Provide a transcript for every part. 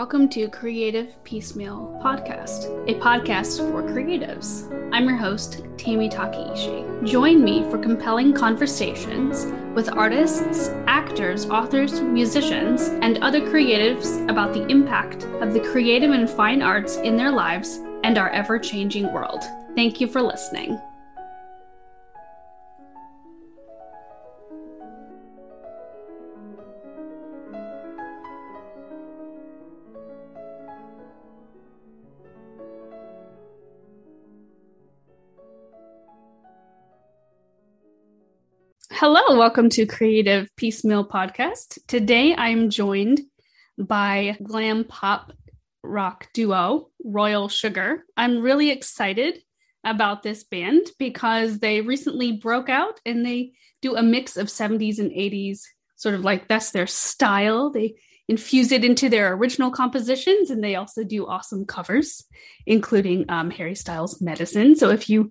welcome to Creative Piecemeal Podcast, a podcast for creatives. I'm your host, Tammy Takeishi. Join me for compelling conversations with artists, actors, authors, musicians, and other creatives about the impact of the creative and fine arts in their lives and our ever changing world. Thank you for listening. Hello, welcome to Creative Piecemeal Podcast. Today I'm joined by glam pop rock duo Royal Sugar. I'm really excited about this band because they recently broke out and they do a mix of 70s and 80s, sort of like that's their style. They infuse it into their original compositions and they also do awesome covers, including um, Harry Styles' Medicine. So if you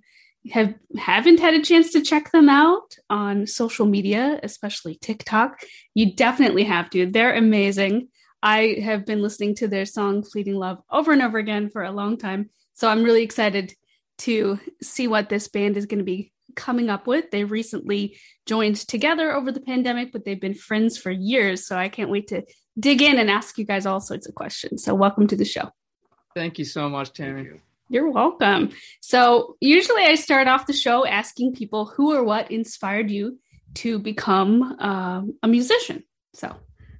have haven't had a chance to check them out on social media, especially TikTok, you definitely have to. They're amazing. I have been listening to their song Fleeting Love over and over again for a long time. So I'm really excited to see what this band is going to be coming up with. They recently joined together over the pandemic, but they've been friends for years. So I can't wait to dig in and ask you guys all sorts of questions. So welcome to the show. Thank you so much, Tammy. You're welcome. So, usually I start off the show asking people who or what inspired you to become um, a musician. So,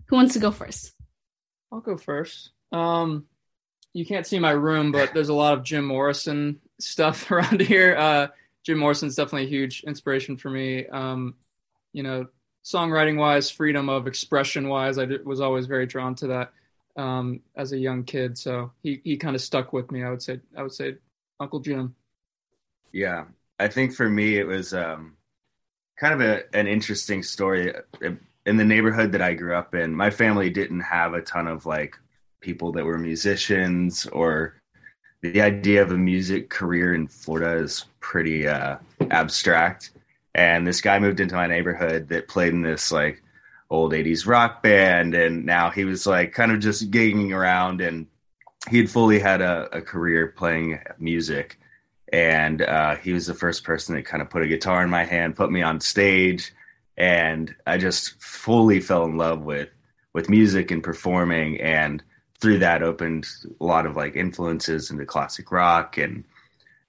who wants to go first? I'll go first. Um, you can't see my room, but there's a lot of Jim Morrison stuff around here. Uh, Jim Morrison's definitely a huge inspiration for me. Um, you know, songwriting wise, freedom of expression wise, I was always very drawn to that um, as a young kid. So he, he kind of stuck with me. I would say I would say Uncle Jim. Yeah, I think for me it was um, kind of a, an interesting story. In the neighborhood that I grew up in, my family didn't have a ton of like people that were musicians or the idea of a music career in Florida is pretty uh, abstract. And this guy moved into my neighborhood that played in this like old 80s rock band and now he was like kind of just gigging around and he'd fully had a, a career playing music. And uh, he was the first person that kind of put a guitar in my hand put me on stage and i just fully fell in love with with music and performing and through that opened a lot of like influences into classic rock. And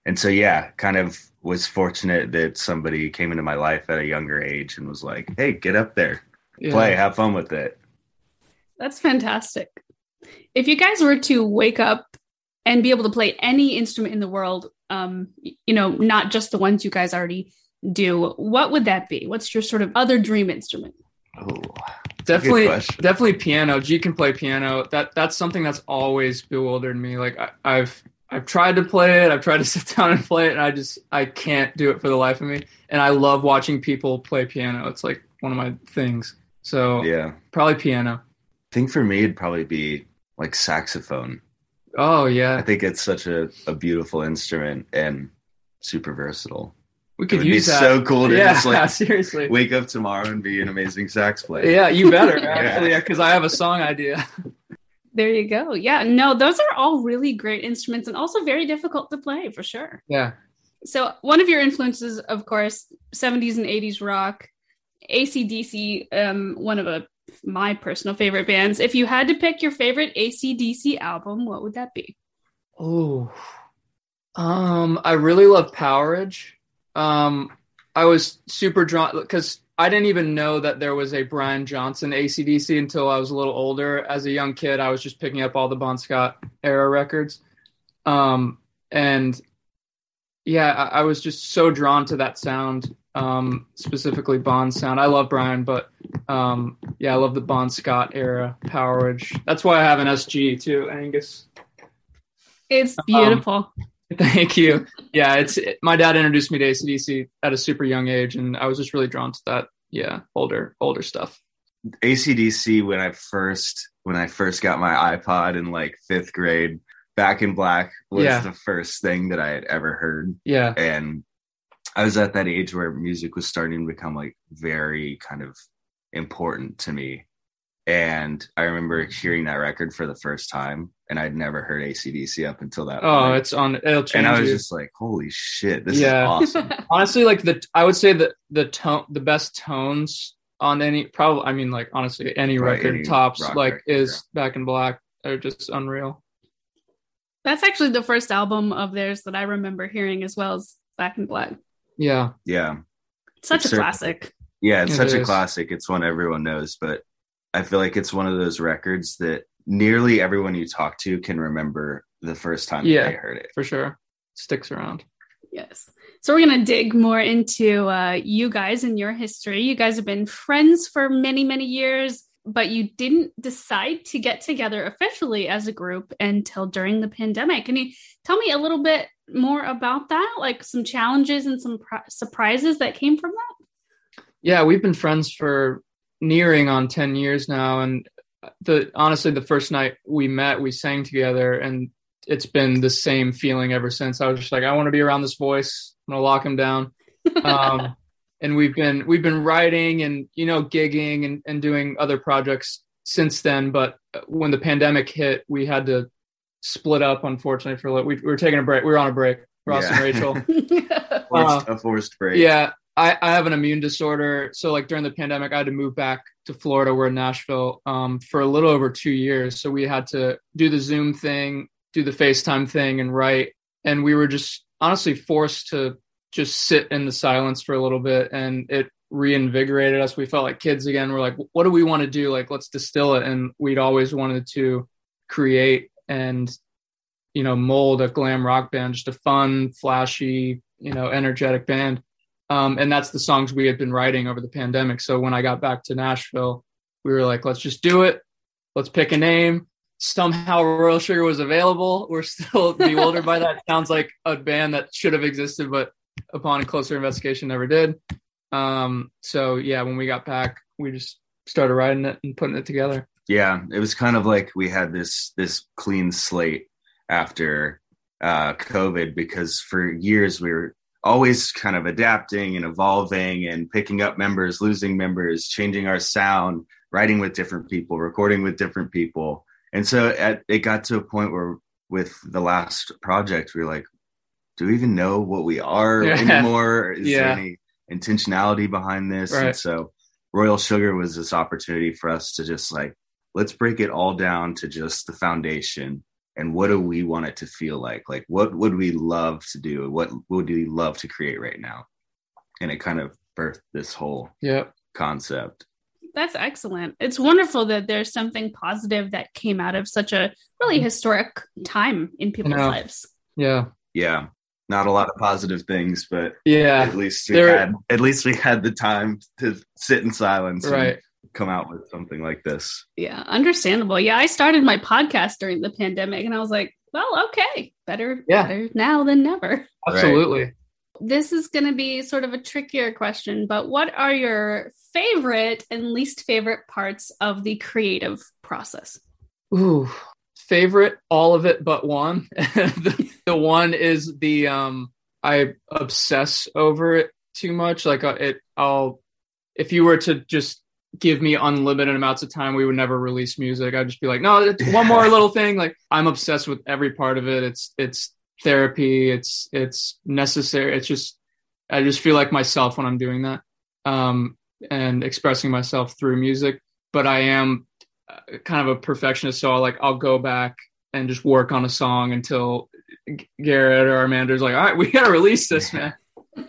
and so yeah kind of was fortunate that somebody came into my life at a younger age and was like hey get up there yeah. play, have fun with it. That's fantastic. If you guys were to wake up and be able to play any instrument in the world, um, you know, not just the ones you guys already do, what would that be? What's your sort of other dream instrument? Oh, definitely, definitely piano. G can play piano. That that's something that's always bewildered me. Like I, I've I've tried to play it. I've tried to sit down and play it, and I just I can't do it for the life of me. And I love watching people play piano. It's like one of my things. So yeah, probably piano. I think for me it'd probably be like saxophone. Oh yeah, I think it's such a, a beautiful instrument and super versatile. We could use be that. So cool to yeah, just like seriously wake up tomorrow and be an amazing sax player. Yeah, you better actually, because yeah, I have a song idea. There you go. Yeah, no, those are all really great instruments and also very difficult to play for sure. Yeah. So one of your influences, of course, 70s and 80s rock. ACDC, um, one of a, my personal favorite bands. If you had to pick your favorite ACDC album, what would that be? Oh, um, I really love Powerage. Um, I was super drawn because I didn't even know that there was a Brian Johnson ACDC until I was a little older. As a young kid, I was just picking up all the Bon Scott era records. Um, and yeah, I, I was just so drawn to that sound um, specifically Bon sound. I love Brian, but um, yeah, I love the Bon Scott era Powerage. That's why I have an SG too, Angus. It's um, beautiful. Um, thank you. Yeah, it's it, my dad introduced me to ACDC at a super young age, and I was just really drawn to that. Yeah, older older stuff. ACDC when I first when I first got my iPod in like fifth grade, Back in Black was yeah. the first thing that I had ever heard. Yeah, and I was at that age where music was starting to become like very kind of important to me. And I remember mm-hmm. hearing that record for the first time, and I'd never heard ACDC up until that. Oh, point. it's on. It'll change. and I was you. just like, "Holy shit, this Yeah. is awesome!" honestly like the I would say that the tone the best tones on any probably I mean like honestly any Right, record any tops like record, is Back in Black are just unreal. That's actually the first album of theirs that I remember hearing as well as Back in Black. Yeah. yeah, Such It's a certain- classic. yeah, it's It such a classic. It's one everyone knows, but I feel like it's one of those records that nearly everyone you talk to can remember the first time Yeah. they heard it. For sure. Sticks around. Yes. So we're going to dig more into uh, you guys and your history. You guys have been friends for many, many years, but you didn't decide to get together officially as a group until during the pandemic. Can you tell me a little bit more about that? Like some challenges and some pr- surprises that came from that? Yeah, we've been friends for nearing on 10 years now and the honestly the first night we met we sang together and it's been the same feeling ever since. I was just like I want to be around this voice. I'm going to lock him down. um, and we've been we've been writing and you know gigging and, and doing other projects since then but when the pandemic hit we had to split up unfortunately for a little we, we were taking a break we were on a break ross and rachel Forced, a forced break. yeah I, I have an immune disorder so like during the pandemic i had to move back to florida we're in nashville um, for a little over two years so we had to do the zoom thing do the facetime thing and write and we were just honestly forced to just sit in the silence for a little bit and it reinvigorated us. We felt like kids again. We're like what do we want to do? Like let's distill it. And we'd always wanted to create and you know mold a glam rock band just a fun flashy you know energetic band. Um, and that's the songs we had been writing over the pandemic. So when i got back to nashville we were like let's just do it. Let's pick a name. Somehow royal sugar was available. We're still bewildered by that. Sounds like a band that should have existed but upon a closer investigation never did. Um, so yeah when we got back we just started writing it and putting it together. Yeah it was kind of like we had this this clean slate after uh covid because for years we were always kind of adapting and evolving and picking up members losing members changing our sound writing with different people recording with different people. And so at, it got to a point where with the last project we were like do we even know what we are Yeah. anymore? Is there any intentionality behind this? Right. and so royal sugar was this opportunity for us to just like let's break it all down to just the foundation. And what do we want it to feel like? Like what would we love to do? What would we love to create right now? And it kind of birthed this whole yeah concept. That's excellent. It's wonderful that there's something positive that came out of such a really mm-hmm. historic time in people's know. lives. yeah. Yeah not a lot of positive things but yeah at least we There- had at least we had the time to sit in silence and right come out with something like this Yeah, understandable. Yeah, I started my podcast during the pandemic and I was like, well, okay, better, Yeah. better now than never. absolutely This is going to be sort of a trickier question, but what are your favorite and least favorite parts of the creative process? Ooh, favorite, all of it but one. the, the one is the um I obsess over it too much. Like uh, it, I'll if you were to just give me unlimited amounts of time, we would never release music. I'd just be like, no, it's one more little thing. Like I'm obsessed with every part of it. It's it's therapy. It's it's necessary. It's just I just feel like myself when I'm doing that, um, and expressing myself through music. But I am kind of a perfectionist, so I'll like I'll go back and just work on a song until G- Garrett or Amanda's like, all right, we gotta release this, man.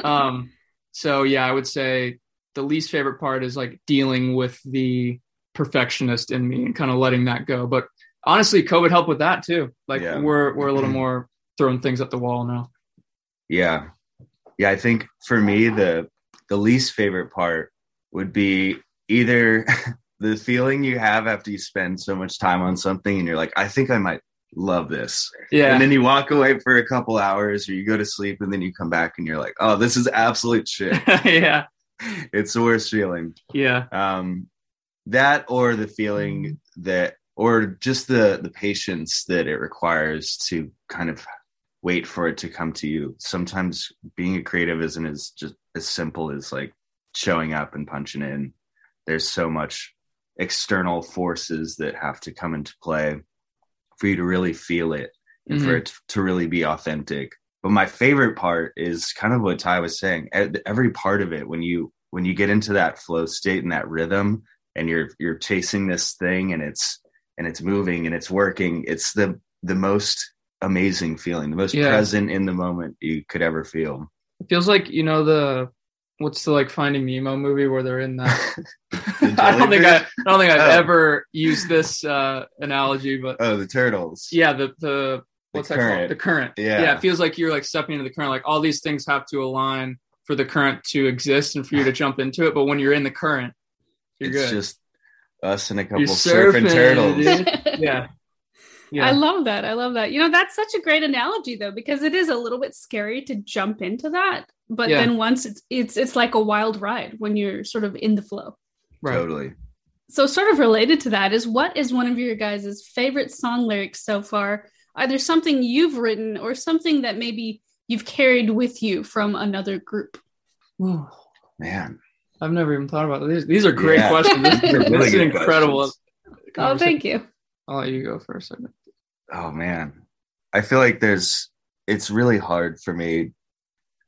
um, so yeah, I would say the least favorite part is like dealing with the perfectionist in me and kind of letting that go. But honestly, COVID helped with that too. Like Yeah. we're we're a little more throwing things at the wall now. Yeah. Yeah, I think for me the the least favorite part would be either the feeling you have after you spend so much time on something and you're like, I think I might love this. Yeah. And then you walk away for a couple hours or you go to sleep and then you come back and you're like, oh, this is absolute shit. yeah. it's the worst feeling. Yeah. Um that or the feeling that or just the the patience that it requires to kind of wait for it to come to you sometimes being a creative isn't as just as simple as like showing up and punching in there's so much external forces that have to come into play for you to really feel it and Mhm. for it to really be authentic. But my favorite part is kind of what Ty was saying. Every part of it, when you when you get into that flow state and that rhythm, and you're you're chasing this thing, and it's and it's moving and it's working. It's the the most amazing feeling, the most Yeah. present in the moment you could ever feel. It feels like you know the what's the like Finding Nemo movie where they're in that. The I don't think I. I don't think I've Oh. ever used this uh, analogy, but Oh, the turtles. yeah, the the what's that current. called? The current. Yeah. yeah. It feels like you're like stepping into the current. Like all these things have to align for the current to exist and for you to jump into it. But when you're in the current, you're it's good. just us and a couple you're surfing, surfing, turtles. dude. yeah. Yeah. I love that. I love that. You know, that's such a great analogy though, because it is a little bit scary to jump into that. But Yeah. then once it's it's it's like a wild ride when you're sort of in the flow. right. Totally. So sort of related to that is what is one of your guys' favorite song lyrics so far? Either something you've written or something that maybe you've carried with you from another group. Ooh, Man. I've never even thought about these. These are great Yeah. questions. This, They're this really is incredible. Oh, thank you. I'll let you go for a second. Oh man. I feel like there's it's really hard for me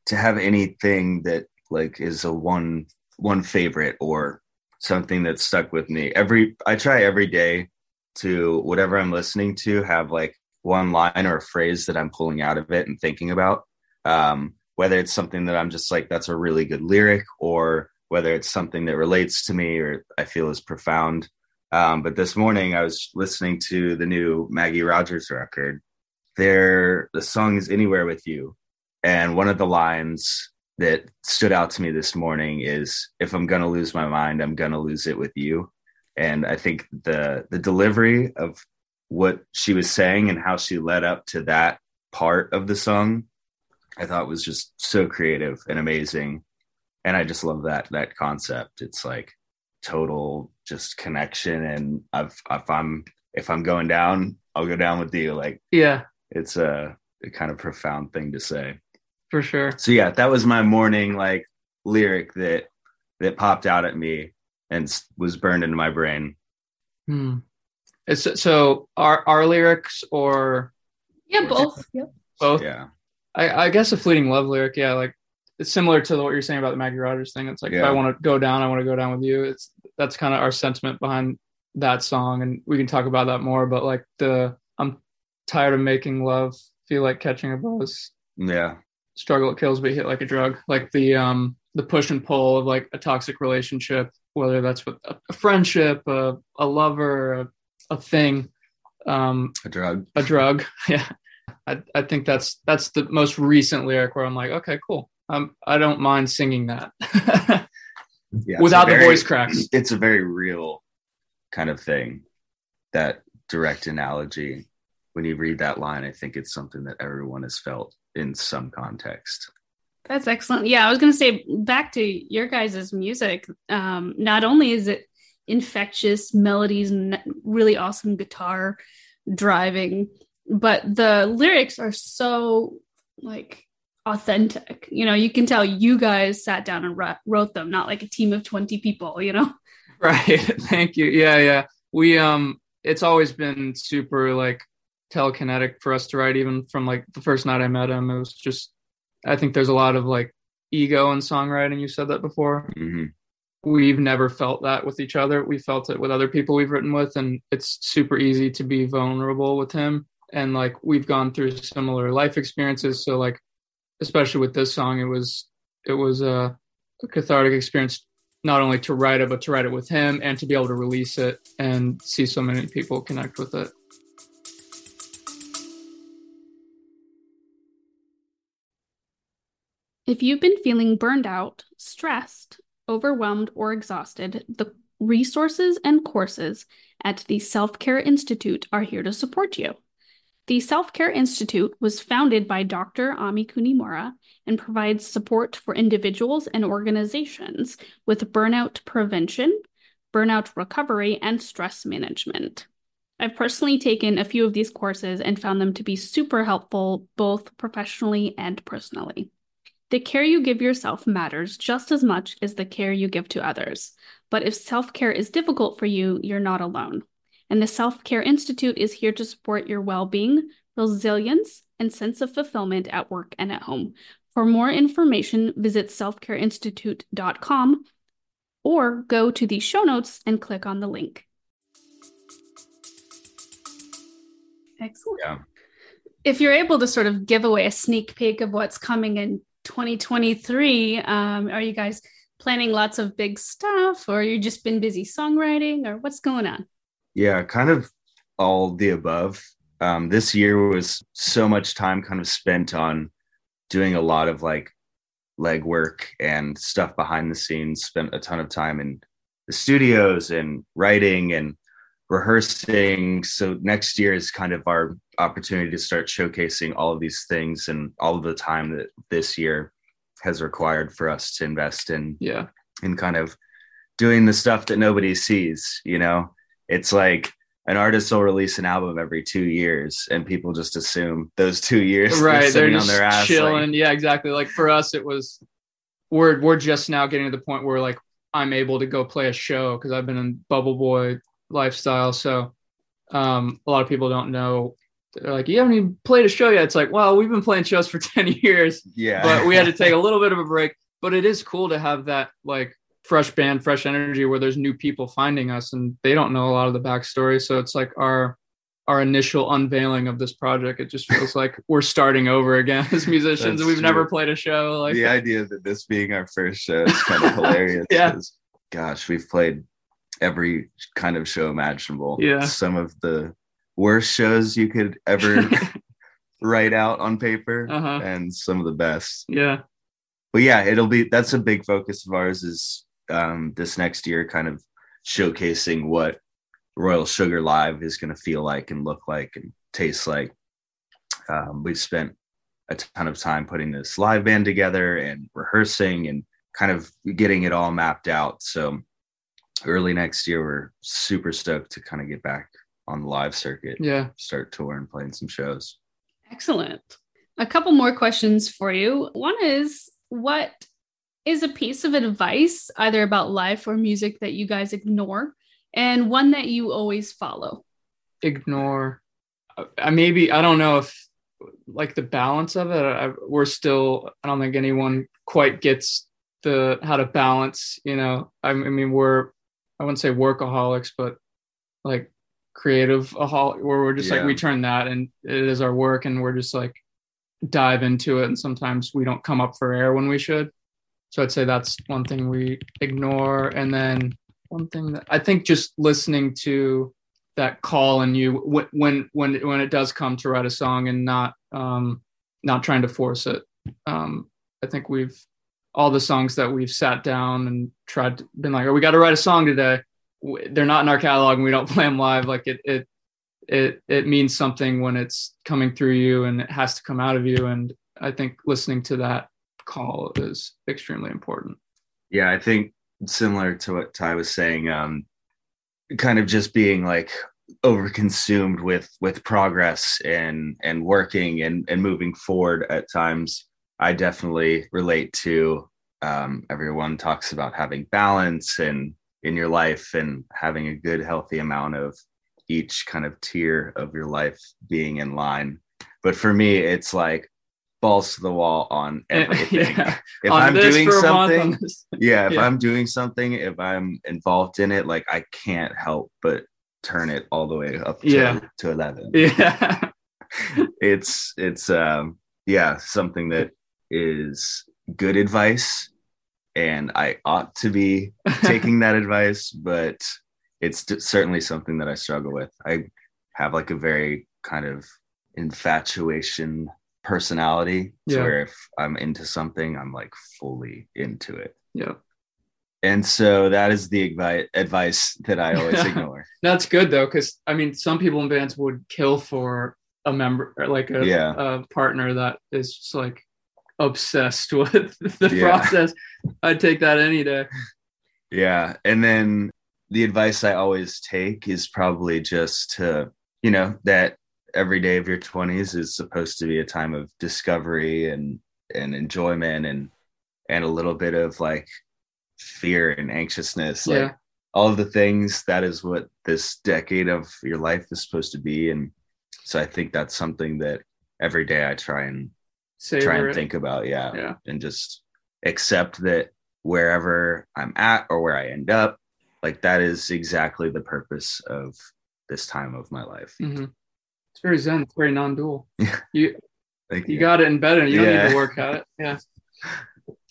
to have anything that like is a one one favorite or something that stuck with me. Every I try every day to whatever I'm listening to have like one line or a phrase that I'm pulling out of it and thinking about. Um, whether it's something that I'm just like that's a really good lyric or whether it's something that relates to me or I feel is profound. Um, but this morning I was listening to the new Maggie Rogers record. There, the song is "Anywhere with You," and one of the lines that stood out to me this morning is, "If I'm gonna lose my mind, I'm gonna lose it with you." And I think the the delivery of what she was saying and how she led up to that part of the song, I thought was just so creative and amazing. And I just love that that concept. It's like total just connection and I've, if i'm if i'm going down i'll go down with you like Yeah, it's a, a kind of profound thing to say for sure. so yeah that was my morning like lyric that that popped out at me and was burned into my brain Hmm. It's, so our our lyrics or Yeah, both. Yep. both? yeah I, I guess a fleeting love lyric, yeah, like it's similar to what you're saying about the Maggie Rogers thing. It's like if I want to go down, I want to go down with you. It's that's kind of our sentiment behind that song, and we can talk about that more. But like the I'm tired of making love feel like catching a buzz. yeah Struggle it kills, but hit like a drug. Like the um the push and pull of like a toxic relationship, whether that's with a, friendship, a, a lover, a, a thing. Um, a drug a drug. Yeah. I, I think that's that's the most recent lyric where I'm like, okay, cool. Um, I don't mind singing that yeah without the voice cracks. it's a very real kind of thing that direct analogy when you read that line i think it's something that everyone has felt in some context That's excellent. Yeah, I was going to say back to your guys' music. Um, not only is it infectious melodies and really awesome guitar driving, but the lyrics are so like authentic. You know, you can tell you guys sat down and wrote- wrote them, not like a team of 20 people, you know? Right. Thank you. Yeah, yeah. We um it's always been super like telekinetic for us to write even from like the first night I met him. It was just I think there's a lot of like ego in songwriting. You said that before. hmm we've never felt that with each other. We felt it with other people we've written with, and it's super easy to be vulnerable with him. And like we've gone through similar life experiences, so like especially with this song, it was it was a, a cathartic experience not only to write it but to write it with him and to be able to release it and see so many people connect with it. If you've been feeling burned out, stressed, overwhelmed, or exhausted, the resources and courses at the Self Care Institute are here to support you. The Self Care Institute was founded by Dr. Ami Kunimura and provides support for individuals and organizations with burnout prevention, burnout recovery, and stress management. I've personally taken a few of these courses and found them to be super helpful both professionally and personally. The care you give yourself matters just as much as the care you give to others. But if self care is difficult for you, you're not alone. And the Self Care Institute is here to support your well being, resilience, and sense of fulfillment at work and at home. For more information, visit selfcareinstitute.com or go to the show notes and click on the link. Excellent. Yeah. If you're able to sort of give away a sneak peek of what's coming in 2023, um, are you guys planning lots of big stuff or you just been busy songwriting or what's going on? Yeah, kind of all the above. Um, this year was so much time kind of spent on doing a lot of like legwork and stuff behind the scenes, spent a ton of time in the studios and writing and rehearsing. So next year is kind of our opportunity to start showcasing all of these things and all of the time that this year has required for us to invest in Yeah. in kind of doing the stuff that nobody sees, you know? It's like an artist will release an album every two years and people just assume those two years right they're just on their ass chilling like, yeah exactly like for us it was we're we're just now getting to the point where like i'm able to go play a show because i've been in bubble boy lifestyle. So um a lot of people don't know. They're like you haven't even played a show yet. It's like well we've been playing shows for 10 years. Yeah. But we had to take a little bit of a break. But it is cool to have that like fresh band fresh energy where there's new people finding us and they don't know a lot of the backstory. So it's like our our initial unveiling of this project. It just feels like we're starting over again as musicians. That's we've never played a show like the idea that this being our first show is kind of hilarious Yeah. gosh we've played every kind of show imaginable. Yeah. some of the worst shows you could ever write out on paper Uh-huh. and some of the best. Yeah. But yeah it'll be that's a big focus of ours is um this next year kind of showcasing what royal sugar live is going to feel like and look like and taste like. Um, we've spent a ton of time putting this live band together and rehearsing and kind of getting it all mapped out. So early next year we're super stoked to kind of get back on the live circuit yeah start touring playing some shows Excellent. A couple more questions for you. One is what is a piece of advice, either about life or music, that you guys ignore, and one that you always follow? ignore i maybe i don't know if like the balance of it I, we're still i don't think anyone quite gets the how to balance you know i, I mean we're i wouldn't say workaholics but like creative ahol where we're just like we turn that and it is our work and we're just like dive into it and sometimes we don't come up for air when we should. So i'd say that's one thing we ignore. And then one thing that i think just listening to that call in you when when when when it does come to write a song and not um not trying to force it um i think we've all the songs that we've sat down and tried to, been like oh we got to write a song today. They're not in our catalog and we don't play them live. Like it it it it means something when it's coming through you and it has to come out of you. And i think listening to that call is extremely important. Yeah, I think similar to what Ty was saying, um, kind of just being like overconsumed with with progress and and working and and moving forward at times. I definitely relate to. Um, everyone talks about having balance and in your life and having a good healthy amount of each kind of tier of your life being in line. But for me, it's like balls to the wall on everything. yeah If On I'm doing month, something, yeah if Yeah. i'm doing something if i'm involved in it like i can't help but turn it all the way up to, Yeah. to 11 yeah it's it's um yeah something that is good advice and i ought to be taking that advice but it's certainly something that i struggle with i have like a very kind of infatuation personality to Yeah. where if i'm into something i'm like fully into it yeah and so that is the advice advice that I always ignore. That's good though, because I mean, some people in bands would kill for a member, like a, Yeah. a partner that is just like obsessed with the Yeah. process. I'd take that any day. yeah. And then the advice I always take is probably just to, you know, that every day of your 20s is supposed to be a time of discovery and and enjoyment and and a little bit of like fear and anxiousness like Yeah. all of the things that is what this decade of your life is supposed to be and so i think that's something that every day i try and Savor try and it. think about yeah, Yeah. and just accept that wherever i'm at or where i end up like that is exactly the purpose of this time of my life Mhm. It's very zen. It's very non-dual. Yeah. You Thank you got it embedded. You don't need to work at it. Yeah.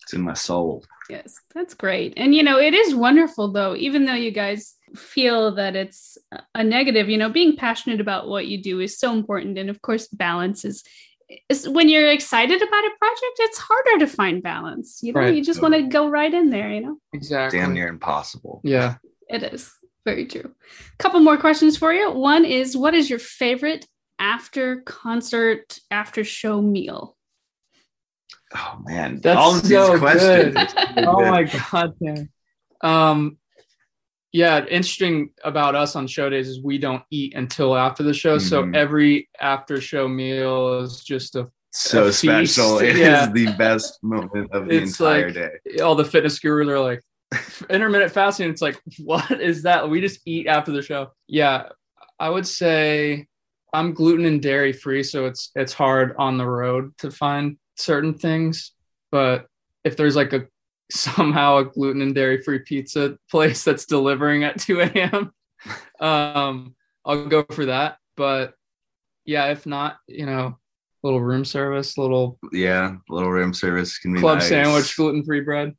it's in my soul Yes, that's great. And you know, it is wonderful though, even though you guys feel that it's a negative, you know, being passionate about what you do is so important. And of course, balance is, is when you're excited about a project, it's harder to find balance. You know, Right. you just want to go right in there, you know. Exactly. damn near impossible Yeah. It is very true. A couple more questions for you. One is what is your favorite after concert, after show meal? oh man That's all of these questions good. Oh my god, man. Um yeah, interesting about us on show days is we don't eat until after the show. So Mhm. every after show meal is just a so a feast. special It is Yeah. the best moment of the It's entire like- day all the fitness gurus are like intermittent fasting. It's like, what is that? We just eat after the show. Yeah, I would say I'm gluten and dairy free, so it's it's hard on the road to find certain things. But if there's like a somehow a gluten and dairy free pizza place that's delivering at 2 a.m., um, I'll go for that. But yeah, if not, you know, little room service, little yeah little room service can be club nice. sandwich, gluten free bread.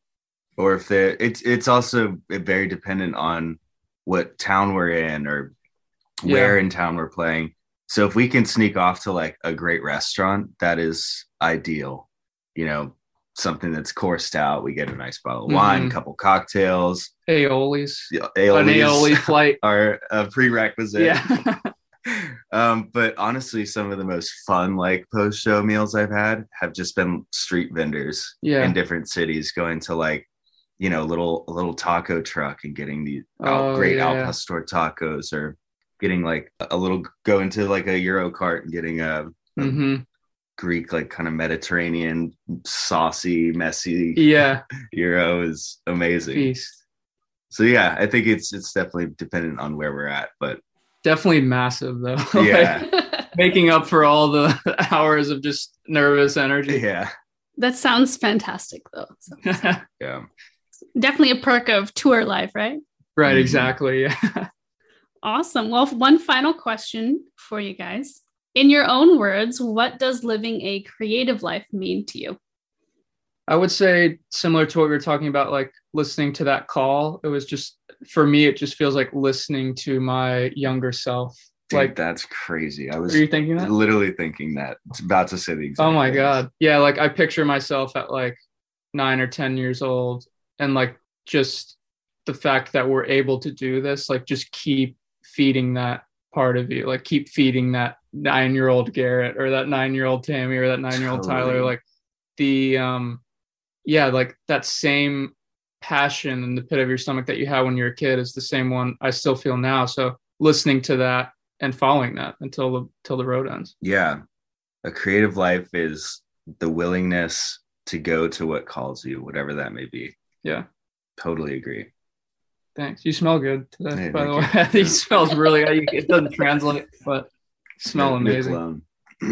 or if they're it's it's also very dependent on what town we're in or where in town we're playing so if we can sneak off to like a great restaurant that is ideal you know something that's coursed out we get a nice bottle of wine Mhm. couple cocktails Aiolis. the An aioli flight. are a prerequisite Yeah. um but honestly some of the most fun like post show meals i've had have just been street vendors Yeah. in different cities going to like you know little a little taco truck and getting the Oh, great yeah. al pastor tacos or getting like a little go into like a gyro cart and getting a, a hmm greek like kind of mediterranean saucy messy Yeah. gyro is amazing Feast. so yeah i think it's it's definitely dependent on where we're at but Definitely massive though. Yeah. Like, making up for all the hours of just nervous energy. yeah that sounds fantastic though. So, yeah definitely a perk of tour life, right? right, Mhm. exactly. Yeah. Awesome. Well, one final question for you guys. In your own words, what does living a creative life mean to you? I would say similar to what we were talking about, like listening to that call. It was just for me, it just feels like listening to my younger self. Dude, like, that's crazy i was are you thinking that? literally thinking that it's about to say the exact Oh my thing. god. Yeah, like I picture myself at like 9 or 10 years old and like just the fact that we're able to do this, like just keep feeding that part of you. Like keep feeding that 9-year-old Garrett or that 9-year-old Tammy or that 9-year-old Tyler. Like the um yeah, like that same passion in the pit of your stomach that you had when you were a kid is the same one I still feel now. So listening to that and following that until the till the road ends. yeah a creative life is the willingness to go to what calls you whatever that may be Yeah. totally agree Thanks. You smell good today, Hey, by the way. he smells really. It doesn't translate, but smell Nick amazing. Malone.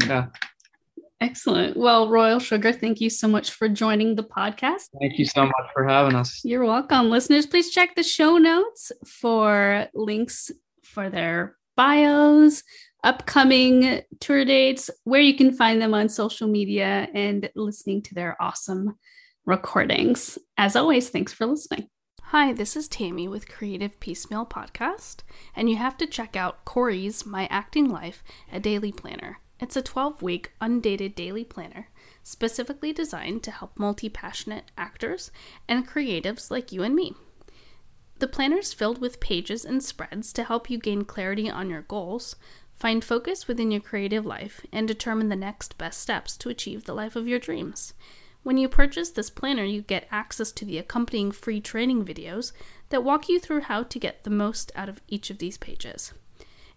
Yeah. Excellent. Well, Royal Sugar, thank you so much for joining the podcast. Thank you so much for having us. You're welcome. Listeners, please check the show notes for links for their bios, upcoming tour dates, where you can find them on social media, and listening to their awesome recordings. As always, thanks for listening. Hi, this is Tammy with Creative Piecemeal Podcast, and you have to check out Corey's My Acting Life, a daily planner. It's a 12 week, undated daily planner specifically designed to help multi passionate actors and creatives like you and me. The planner is filled with pages and spreads to help you gain clarity on your goals, find focus within your creative life, and determine the next best steps to achieve the life of your dreams. When you purchase this planner, you get access to the accompanying free training videos that walk you through how to get the most out of each of these pages.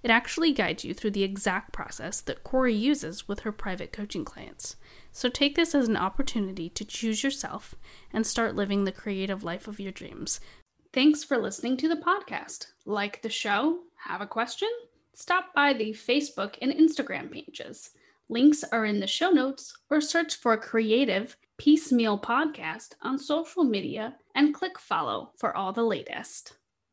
It actually guides you through the exact process that Corey uses with her private coaching clients. So take this as an opportunity to choose yourself and start living the creative life of your dreams. Thanks for listening to the podcast. Like the show? Have a question? Stop by the Facebook and Instagram pages. Links are in the show notes or search for Creative Piecemeal Podcast on social media and click follow for all the latest.